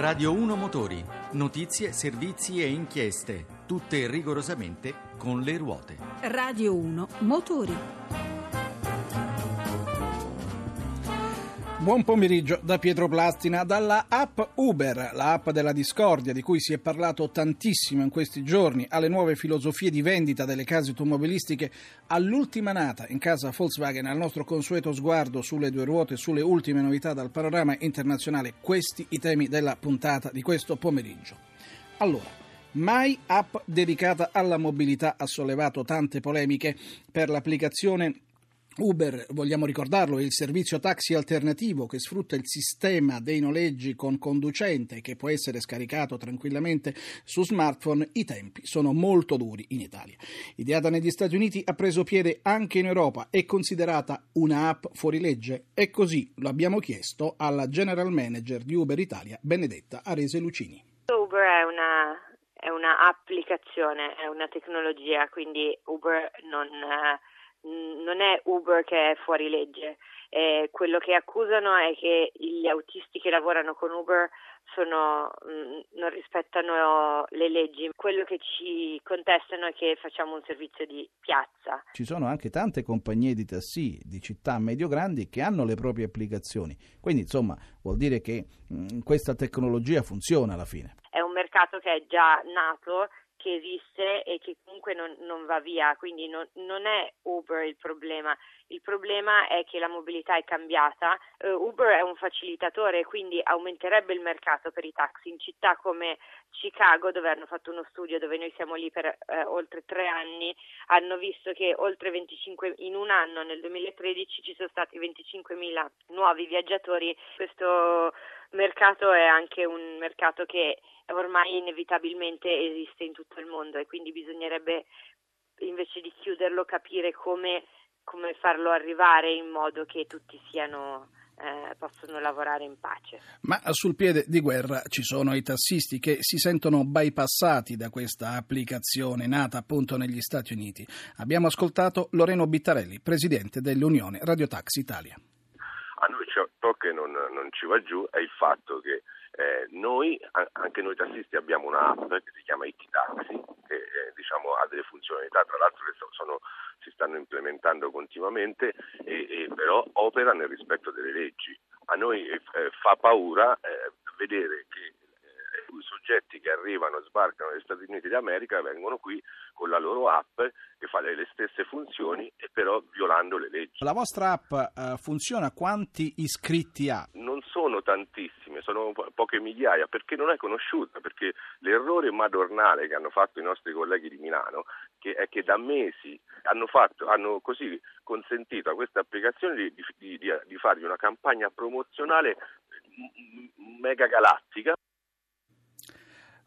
Radio 1 Motori, notizie, servizi e inchieste, tutte rigorosamente con le ruote. Radio 1 Motori. Buon pomeriggio da Pietro Plastina, dalla app Uber, la app della discordia di cui si è parlato tantissimo in questi giorni, alle nuove filosofie di vendita delle case automobilistiche, all'ultima nata in casa Volkswagen, al nostro consueto sguardo sulle due ruote, sulle ultime novità dal panorama internazionale, questi i temi della puntata di questo pomeriggio. Allora, Mai app dedicata alla mobilità ha sollevato tante polemiche per l'applicazione Uber, vogliamo ricordarlo, è il servizio taxi alternativo che sfrutta il sistema dei noleggi con conducente che può essere scaricato tranquillamente su smartphone. I tempi sono molto duri in Italia. Ideata negli Stati Uniti ha preso piede anche in Europa. È considerata una app fuori legge? E così lo abbiamo chiesto alla general manager di Uber Italia, Benedetta Arese Lucini. Uber è una è una applicazione, è una tecnologia, quindi Uber non, non è Uber che è fuori legge. Eh, quello che accusano è che gli autisti che lavorano con Uber sono, mh, non rispettano le leggi. Quello che ci contestano è che facciamo un servizio di piazza. Ci sono anche tante compagnie di taxi di città medio-grandi che hanno le proprie applicazioni. Quindi, insomma, vuol dire che mh, questa tecnologia funziona alla fine. È un mercato che è già nato che esiste e che comunque non, non va via, quindi non, non, è Uber il problema, il problema è che la mobilità è cambiata, uh, Uber è un facilitatore, quindi aumenterebbe il mercato per i taxi. In città come Chicago, dove hanno fatto uno studio dove noi siamo lì per uh, oltre tre anni, hanno visto che oltre 25 in un anno, nel 2013 ci sono stati 25.000 nuovi viaggiatori, questo mercato è anche un mercato che ormai inevitabilmente esiste in tutto il mondo e quindi bisognerebbe invece di chiuderlo capire come, come farlo arrivare in modo che tutti siano eh, possono lavorare in pace. Ma sul piede di guerra ci sono i tassisti che si sentono bypassati da questa applicazione nata appunto negli Stati Uniti. Abbiamo ascoltato Loreno Bittarelli, presidente dell'Unione Radio Taxi Italia. A noi ciò che non, non ci va giù è il fatto che eh, noi, anche noi tassisti, abbiamo un'app che si chiama IT Taxi, che eh, diciamo, ha delle funzionalità, tra l'altro che sono, si stanno implementando continuamente, e, e però opera nel rispetto delle leggi. A noi eh, fa paura eh, vedere che soggetti che arrivano, sbarcano negli Stati Uniti d'America vengono qui con la loro app che fa le, stesse funzioni e però violando le leggi. La vostra app uh, funziona? Quanti iscritti ha? Non sono tantissimi sono poche migliaia, perché non è conosciuta, perché l'errore madornale che hanno fatto i nostri colleghi di Milano che è che da mesi hanno, fatto, hanno così consentito a questa applicazione di, di, di, di fargli una campagna promozionale mega galattica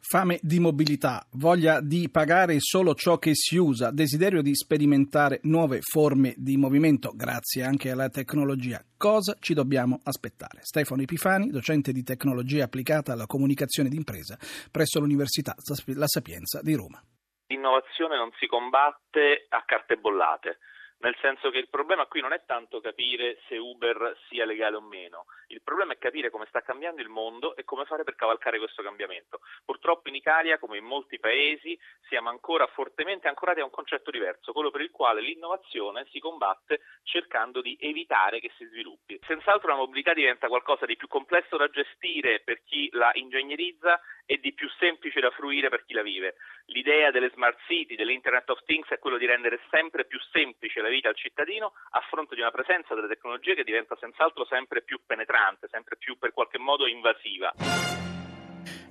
Fame di mobilità, voglia di pagare solo ciò che si usa, desiderio di sperimentare nuove forme di movimento grazie anche alla tecnologia. Cosa ci dobbiamo aspettare? Stefano Epifani, docente di tecnologia applicata alla comunicazione d'impresa presso l'Università La Sapienza di Roma. L'innovazione non si combatte a carte bollate nel senso che il problema qui non è tanto capire se Uber sia legale o meno, il problema è capire come sta cambiando il mondo e come fare per cavalcare questo cambiamento. Purtroppo in Italia, come in molti paesi, siamo ancora fortemente ancorati a un concetto diverso, quello per il quale l'innovazione si combatte cercando di evitare che si sviluppi. Senz'altro la mobilità diventa qualcosa di più complesso da gestire per chi la ingegnerizza e di più semplice da fruire per chi la vive. L'idea delle smart city, dell'Internet of Things è quello di rendere sempre più semplice la vita al cittadino a fronte di una presenza delle tecnologie che diventa senz'altro sempre più penetrante, sempre più per qualche modo invasiva.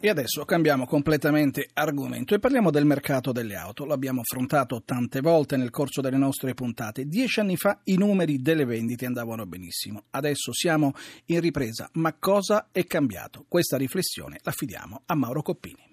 E adesso cambiamo completamente argomento e parliamo del mercato delle auto. L'abbiamo affrontato tante volte nel corso delle nostre puntate. Dieci anni fa i numeri delle vendite andavano benissimo. Adesso siamo in ripresa. Ma cosa è cambiato? Questa riflessione la affidiamo a Mauro Coppini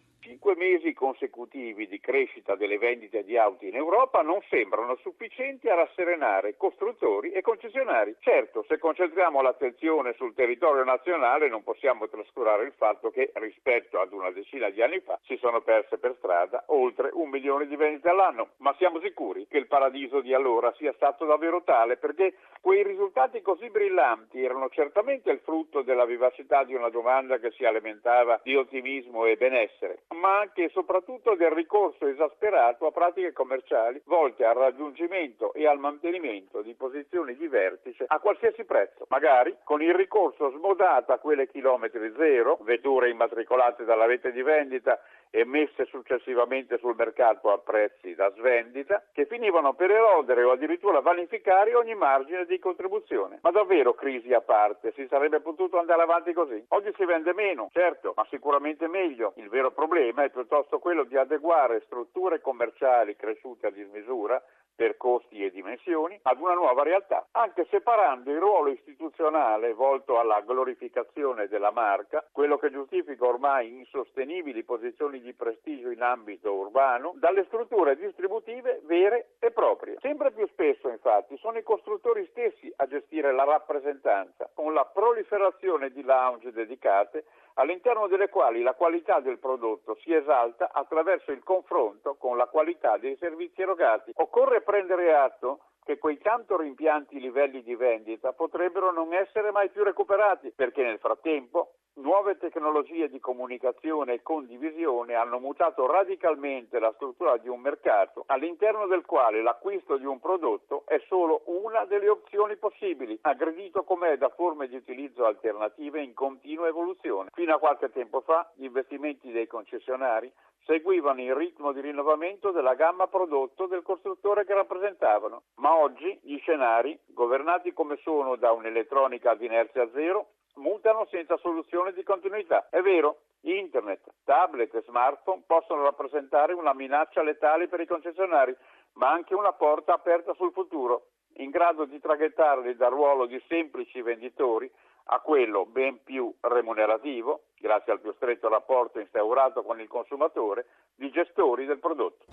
cinque mesi consecutivi di crescita delle vendite di auto in Europa non sembrano sufficienti a rasserenare costruttori e concessionari. Certo, se concentriamo l'attenzione sul territorio nazionale non possiamo trascurare il fatto che rispetto ad una decina di anni fa si sono perse per strada oltre un milione di vendite all'anno. Ma siamo sicuri che il paradiso di allora sia stato davvero tale perché quei risultati così brillanti erano certamente il frutto della vivacità di una domanda che si alimentava di ottimismo e benessere, ma anche e soprattutto del ricorso esasperato a pratiche commerciali volte al raggiungimento e al mantenimento di posizioni di vertice a qualsiasi prezzo, magari con il ricorso smodato a quelle chilometri zero, vetture immatricolate dalla rete di vendita e messe successivamente sul mercato a prezzi da svendita, che finivano per erodere o addirittura vanificare ogni margine di contribuzione. Ma davvero crisi a parte, si sarebbe potuto andare avanti così? Oggi si vende meno, certo, ma sicuramente meglio. Il vero problema è piuttosto quello di adeguare strutture commerciali cresciute a dismisura per costi e dimensioni ad una nuova realtà, anche separando il ruolo istituzionale volto alla glorificazione della marca, quello che giustifica ormai insostenibili posizioni di prestigio in ambito urbano, dalle strutture distributive vere e proprie. Sempre più spesso, infatti, sono i costruttori stessi a gestire la rappresentanza, con la proliferazione di lounge dedicate all'interno delle quali la qualità del prodotto si esalta attraverso il confronto con la qualità dei servizi erogati. Occorre prendere atto che quei tanto rimpianti livelli di vendita potrebbero non essere mai più recuperati perché nel frattempo nuove tecnologie di comunicazione e condivisione hanno mutato radicalmente la struttura di un mercato all'interno del quale l'acquisto di un prodotto è solo una delle opzioni possibili, aggredito com'è da forme di utilizzo alternative in continua evoluzione. Fino a qualche tempo fa gli investimenti dei concessionari seguivano il ritmo di rinnovamento della gamma prodotto del costruttore che rappresentavano, ma oggi gli scenari, governati come sono da un'elettronica ad inerzia zero, mutano senza soluzione di continuità. È vero, internet, tablet e smartphone possono rappresentare una minaccia letale per i concessionari, ma anche una porta aperta sul futuro, in grado di traghettarli dal ruolo di semplici venditori a quello ben più remunerativo, grazie al più stretto rapporto instaurato con il consumatore, di gestori del prodotto.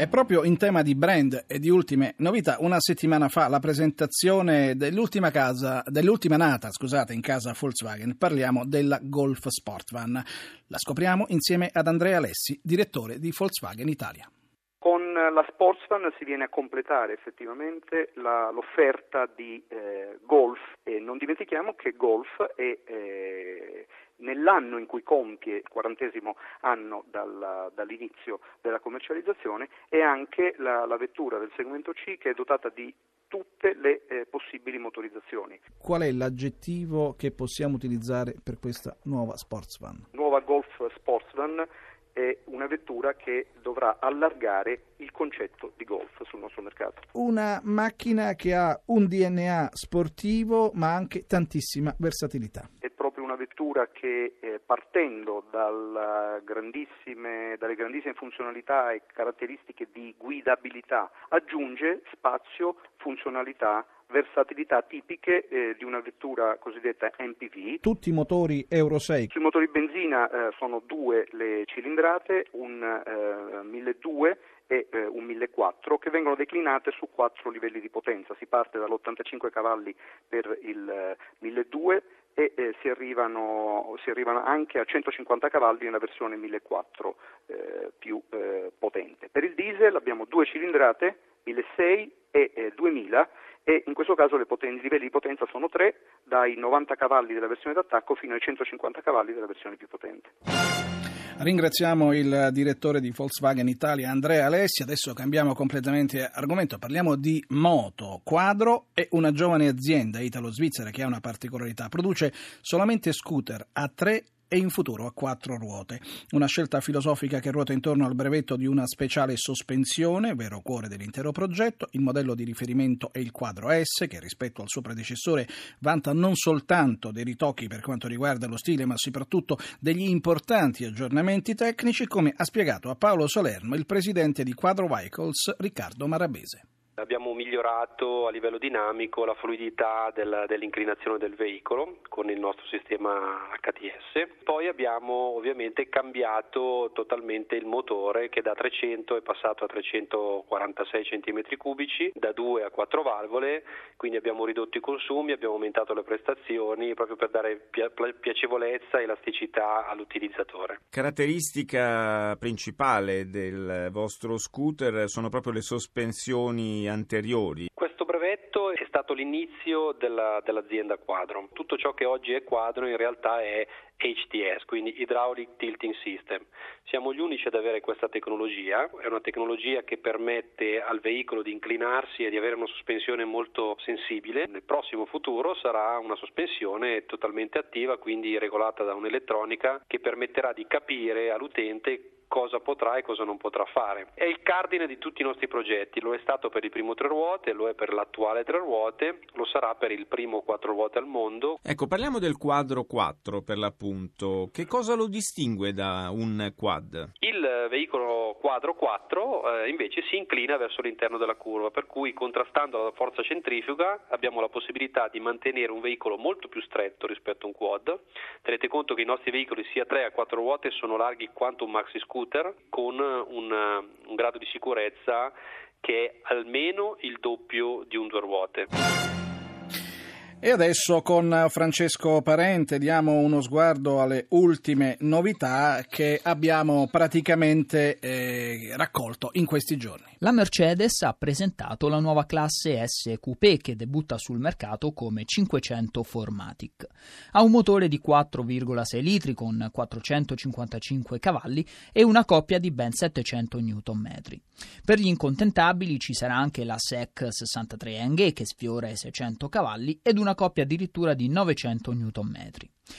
È proprio in tema di brand e di ultime novità, una settimana fa la presentazione dell'ultima, casa, dell'ultima nata scusate, in casa Volkswagen. Parliamo della Golf Sportvan. La scopriamo insieme ad Andrea Alessi, direttore di Volkswagen Italia. Con la Sportsvan si viene a completare effettivamente la, l'offerta di eh, Golf e non dimentichiamo che Golf è eh, nell'anno in cui compie il quarantesimo anno dal, dall'inizio della commercializzazione è anche la, la, vettura del segmento C che è dotata di tutte le eh, possibili motorizzazioni. Qual è l'aggettivo che possiamo utilizzare per questa nuova Sportsvan? Nuova Golf Sportsvan è una vettura che dovrà allargare il concetto di golf sul nostro mercato. Una macchina che ha un DNA sportivo ma anche tantissima versatilità. Vettura che eh, partendo dal grandissime, dalle grandissime funzionalità e caratteristiche di guidabilità aggiunge spazio, funzionalità versatilità tipiche eh, di una vettura cosiddetta MPV. Tutti i motori Euro 6. Sui motori benzina eh, sono due le cilindrate, un eh, 1200 e eh, un 1400 che vengono declinate su quattro livelli di potenza. Si parte dall'85 cavalli per il 1200 eh, e eh, si, arrivano, si, arrivano, anche a 150 cavalli nella versione 1400 eh, più eh, potente. Per il diesel abbiamo due cilindrate, 1600 e 2000 e in questo caso poten- i livelli di potenza sono tre, dai 90 cavalli della versione d'attacco fino ai 150 cavalli della versione più potente. Ringraziamo il direttore di Volkswagen Italia Andrea Alessi. Adesso cambiamo completamente argomento, parliamo di moto. Quadro è una giovane azienda italo-svizzera che ha una particolarità, produce solamente scooter a tre e in futuro a quattro ruote. Una scelta filosofica che ruota intorno al brevetto di una speciale sospensione, vero cuore dell'intero progetto. Il modello di riferimento è il quadro S, che rispetto al suo predecessore vanta non soltanto dei ritocchi per quanto riguarda lo stile, ma soprattutto degli importanti aggiornamenti tecnici, come ha spiegato a Paolo Salerno il presidente di Quadro Vehicles Riccardo Marabese Abbiamo migliorato a livello dinamico la fluidità del, dell'inclinazione del veicolo con il nostro sistema HTS. Poi abbiamo ovviamente cambiato totalmente il motore che da 300 è passato a 346 cm3, da 2 a 4 valvole, quindi abbiamo ridotto i consumi, abbiamo aumentato le prestazioni proprio per dare piacevolezza e elasticità all'utilizzatore. Caratteristica principale del vostro scooter sono proprio le sospensioni anteriori. Questo brevetto è stato l'inizio della, dell'azienda Quadro. Tutto ciò che oggi è Quadro in realtà è HTS, quindi Hydraulic Tilting System. Siamo gli unici ad avere questa tecnologia, è una tecnologia che permette al veicolo di inclinarsi e di avere una sospensione molto sensibile. Nel prossimo futuro sarà una sospensione totalmente attiva, quindi regolata da un'elettronica che permetterà di capire all'utente cosa potrà e cosa non potrà fare. È il cardine di tutti i nostri progetti, lo è stato per il primo tre ruote, lo è per l'attuale tre ruote, lo sarà per il primo quattro ruote al mondo. Ecco, parliamo del quadro 4 per l'appunto. Che cosa lo distingue da un quad? Il veicolo quadro 4 eh, invece si inclina verso l'interno della curva, per cui contrastando la forza centrifuga abbiamo la possibilità di mantenere un veicolo molto più stretto rispetto a un quad. Tenete conto che i nostri veicoli sia 3 a 4 ruote sono larghi quanto un maxi scooter scooter con un, un grado di sicurezza che è almeno il doppio di un due ruote. E adesso con Francesco Parente diamo uno sguardo alle ultime novità che abbiamo praticamente eh, raccolto in questi giorni. La Mercedes ha presentato la nuova classe S Coupé che debutta sul mercato come 500 Formatic. Ha un motore di 4,6 litri con 455 cavalli e una coppia di ben 700 Nm. Per gli incontentabili ci sarà anche la SEC 63 NG che sfiora i 600 cavalli ed una una coppia addirittura di 900 Nm.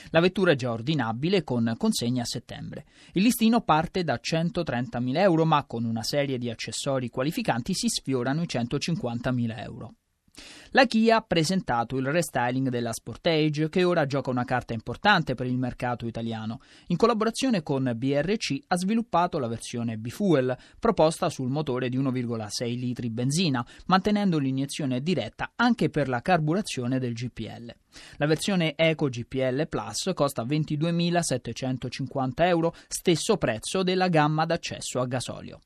La vettura è già ordinabile con consegna a settembre. Il listino parte da 130.000 euro, ma con una serie di accessori qualificanti si sfiorano i 150.000 euro. La Kia ha presentato il restyling della Sportage che ora gioca una carta importante per il mercato italiano. In collaborazione con BRC ha sviluppato la versione B-Fuel proposta sul motore di 1,6 litri benzina, mantenendo l'iniezione diretta anche per la carburazione del GPL. La versione Eco GPL Plus costa 22.750 euro, stesso prezzo della gamma d'accesso a gasolio.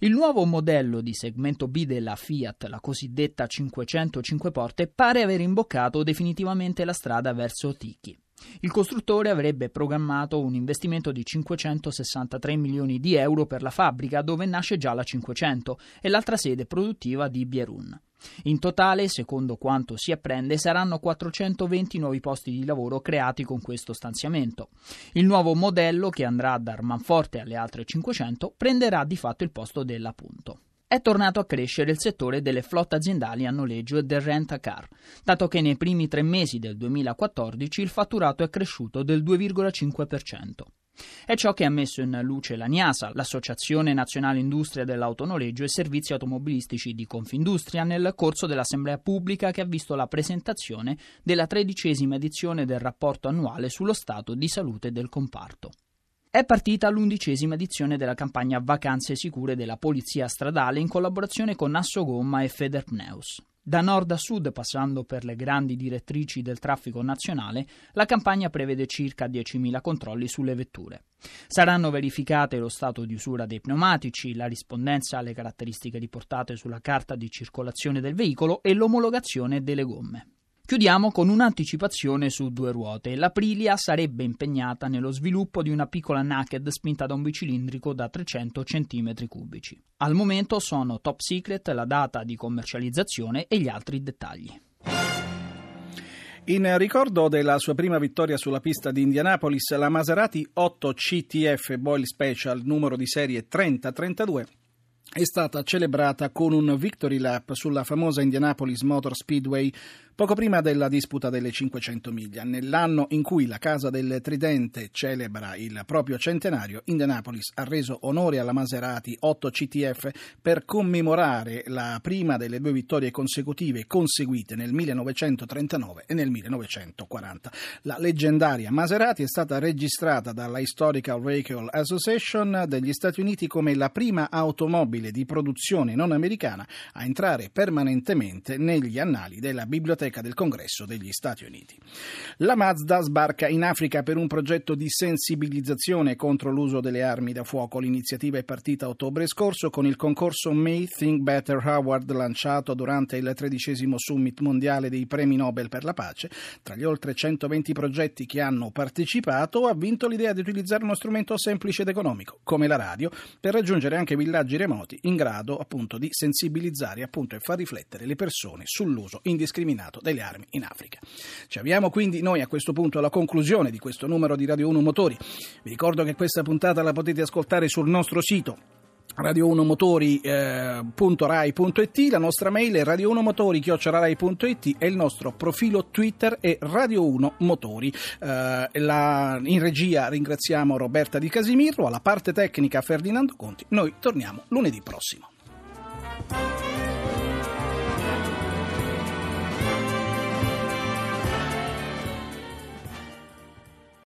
Il nuovo modello di segmento B della Fiat, la cosiddetta 505 porte, pare aver imboccato definitivamente la strada verso Tiki. Il costruttore avrebbe programmato un investimento di 563 milioni di euro per la fabbrica dove nasce già la 500 e l'altra sede produttiva di Bierun. In totale, secondo quanto si apprende, saranno 420 nuovi posti di lavoro creati con questo stanziamento. Il nuovo modello, che andrà da Armanforte alle altre 500, prenderà di fatto il posto della Punto è tornato a crescere il settore delle flotte aziendali a noleggio e del rent-a-car, dato che nei primi tre mesi del 2014 il fatturato è cresciuto del 2,5%. È ciò che ha messo in luce la NIASA, l'Associazione Nazionale Industria dell'Autonoleggio e Servizi Automobilistici di Confindustria, nel corso dell'Assemblea Pubblica che ha visto la presentazione della tredicesima edizione del rapporto annuale sullo stato di salute del comparto. È partita l'undicesima edizione della campagna Vacanze sicure della Polizia Stradale in collaborazione con Assogomma e Federpneus. Da nord a sud, passando per le grandi direttrici del traffico nazionale, la campagna prevede circa 10.000 controlli sulle vetture. Saranno verificate lo stato di usura dei pneumatici, la rispondenza alle caratteristiche riportate sulla carta di circolazione del veicolo e l'omologazione delle gomme. Chiudiamo con un'anticipazione su due ruote. L'Aprilia sarebbe impegnata nello sviluppo di una piccola naked spinta da un bicilindrico da 300 cm3. Al momento sono top secret la data di commercializzazione e gli altri dettagli. In ricordo della sua prima vittoria sulla pista di Indianapolis, la Maserati 8 CTF Boyle Special numero di serie 3032 è stata celebrata con un victory lap sulla famosa Indianapolis Motor Speedway poco prima della disputa delle 500 miglia. Nell'anno in cui la Casa del Tridente celebra il proprio centenario, Indianapolis ha reso onore alla Maserati 8 CTF per commemorare la prima delle due vittorie consecutive conseguite nel 1939 e nel 1940. La leggendaria Maserati è stata registrata dalla Historical Vehicle Association degli Stati Uniti come la prima automobile di produzione non americana a entrare permanentemente negli annali della Biblioteca del Congresso degli Stati Uniti. La Mazda sbarca in Africa per un progetto di sensibilizzazione contro l'uso delle armi da fuoco. L'iniziativa è partita a ottobre scorso con il concorso May Think Better Award lanciato durante il tredicesimo summit mondiale dei premi Nobel per la pace. Tra gli oltre 120 progetti che hanno partecipato ha vinto l'idea di utilizzare uno strumento semplice ed economico, come la radio, per raggiungere anche villaggi remoti in grado appunto di sensibilizzare appunto, e far riflettere le persone sull'uso indiscriminato delle armi in Africa. Ci avviamo quindi noi a questo punto alla conclusione di questo numero di Radio 1 Motori. Vi ricordo che questa puntata la potete ascoltare sul nostro sito radio1motori.rai.it, eh, la nostra mail è radio1motori.rai.it e il nostro profilo Twitter è Radio1 Motori. Eh, la, in regia ringraziamo Roberta Di Casimiro, alla parte tecnica Ferdinando Conti. Noi torniamo lunedì prossimo.